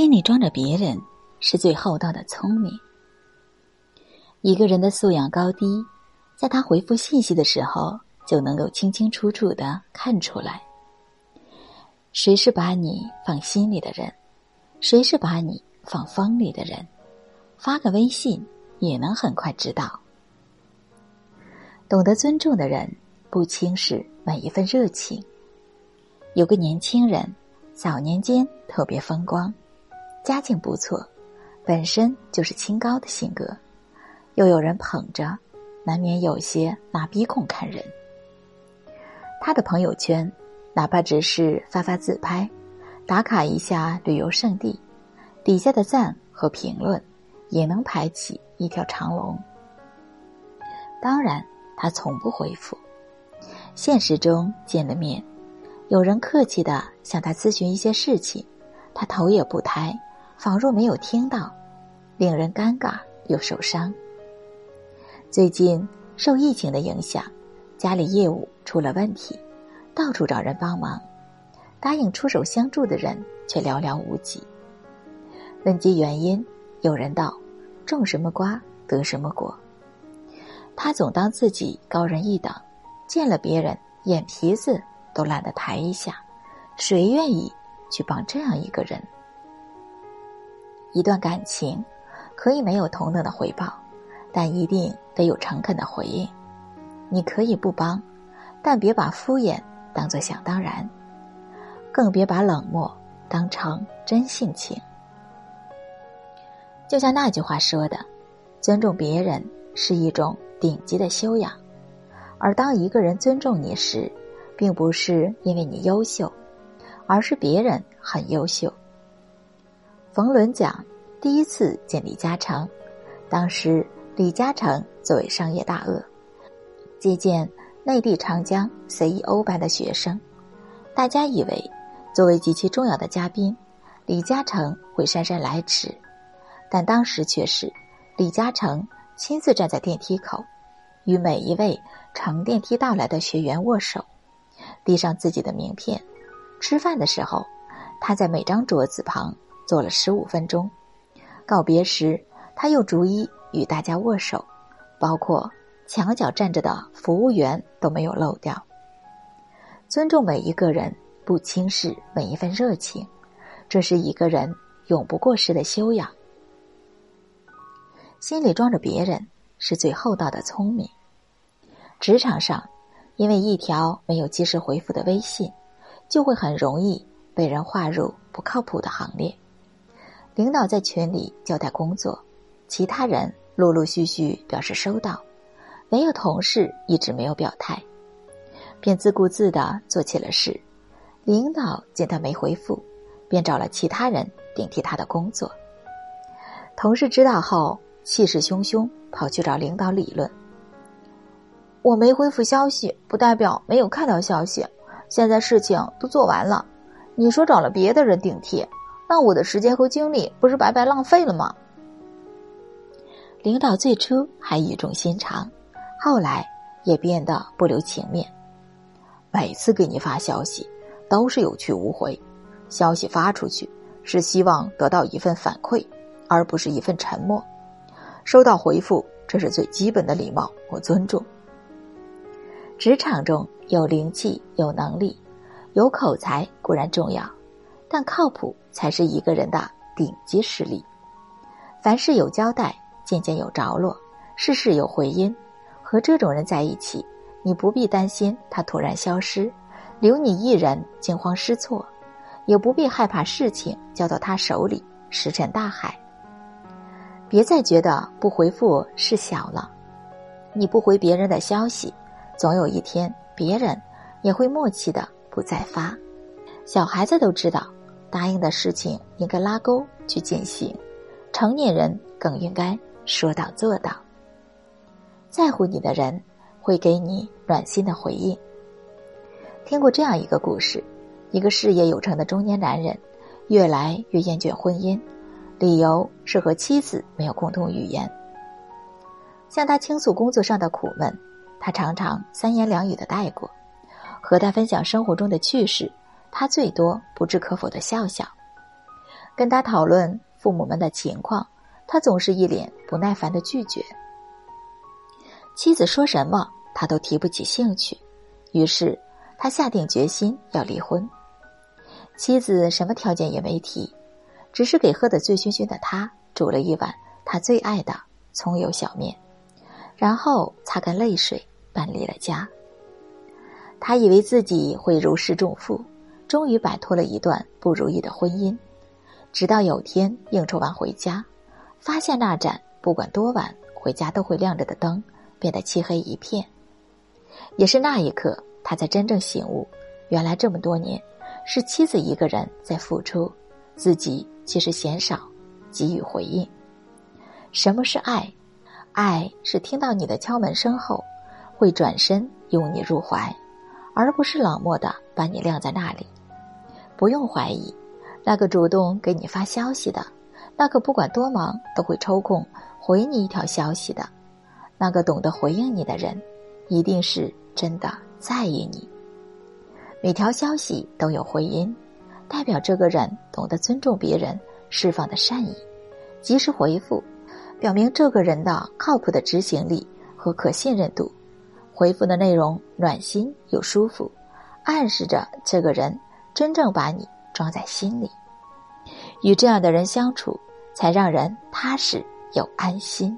心里装着别人，是最厚道的聪明。一个人的素养高低，在他回复信息的时候，就能够清清楚楚的看出来。谁是把你放心里的人，谁是把你放风里的人，发个微信也能很快知道。懂得尊重的人，不轻视每一份热情。有个年轻人，早年间特别风光，家境不错，本身就是清高的性格。又有人捧着，难免有些拿鼻孔看人。他的朋友圈，哪怕只是发发自拍，打卡一下旅游胜地，底下的赞和评论也能排起一条长龙。当然，他从不回复。现实中见了面，有人客气的向他咨询一些事情，他头也不抬，仿若没有听到，令人尴尬又受伤。最近受疫情的影响，家里业务出了问题，到处找人帮忙，答应出手相助的人却寥寥无几。问及原因，有人道：“种什么瓜得什么果。”他总当自己高人一等，见了别人眼皮子都懒得抬一下，谁愿意去帮这样一个人？一段感情可以没有同等的回报。但一定得有诚恳的回应。你可以不帮，但别把敷衍当作想当然，更别把冷漠当成真性情。就像那句话说的：“尊重别人是一种顶级的修养。”而当一个人尊重你时，并不是因为你优秀，而是别人很优秀。冯仑讲，第一次见李嘉诚，当时。李嘉诚作为商业大鳄，接见内地长江 CEO 班的学生，大家以为作为极其重要的嘉宾，李嘉诚会姗姗来迟，但当时却是李嘉诚亲自站在电梯口，与每一位乘电梯到来的学员握手，递上自己的名片。吃饭的时候，他在每张桌子旁坐了十五分钟。告别时，他又逐一。与大家握手，包括墙角站着的服务员都没有漏掉。尊重每一个人，不轻视每一份热情，这是一个人永不过时的修养。心里装着别人，是最厚道的聪明。职场上，因为一条没有及时回复的微信，就会很容易被人划入不靠谱的行列。领导在群里交代工作，其他人。陆陆续续表示收到，唯有同事一直没有表态，便自顾自的做起了事。领导见他没回复，便找了其他人顶替他的工作。同事知道后，气势汹汹跑去找领导理论：“我没回复消息，不代表没有看到消息。现在事情都做完了，你说找了别的人顶替，那我的时间和精力不是白白浪费了吗？”领导最初还语重心长，后来也变得不留情面。每次给你发消息，都是有去无回。消息发出去是希望得到一份反馈，而不是一份沉默。收到回复，这是最基本的礼貌和尊重。职场中有灵气、有能力、有口才固然重要，但靠谱才是一个人的顶级实力。凡事有交代。件件有着落，事事有回音。和这种人在一起，你不必担心他突然消失，留你一人惊慌失措；也不必害怕事情交到他手里石沉大海。别再觉得不回复事小了，你不回别人的消息，总有一天别人也会默契的不再发。小孩子都知道，答应的事情应该拉钩去进行，成年人更应该。说到做到，在乎你的人会给你暖心的回应。听过这样一个故事：一个事业有成的中年男人，越来越厌倦婚姻，理由是和妻子没有共同语言。向他倾诉工作上的苦闷，他常常三言两语的带过；和他分享生活中的趣事，他最多不置可否的笑笑。跟他讨论父母们的情况，他总是一脸不耐烦的拒绝。妻子说什么，他都提不起兴趣，于是他下定决心要离婚。妻子什么条件也没提，只是给喝得醉醺醺的他煮了一碗他最爱的葱油小面，然后擦干泪水搬离了家。他以为自己会如释重负，终于摆脱了一段不如意的婚姻。直到有天应酬完回家，发现那盏不管多晚回家都会亮着的灯变得漆黑一片。也是那一刻，他才真正醒悟，原来这么多年是妻子一个人在付出，自己其实嫌少给予回应。什么是爱？爱是听到你的敲门声后，会转身拥你入怀。而不是冷漠的把你晾在那里，不用怀疑，那个主动给你发消息的，那个不管多忙都会抽空回你一条消息的，那个懂得回应你的人，一定是真的在意你。每条消息都有回音，代表这个人懂得尊重别人释放的善意，及时回复，表明这个人的靠谱的执行力和可信任度。回复的内容暖心又舒服，暗示着这个人真正把你装在心里。与这样的人相处，才让人踏实又安心。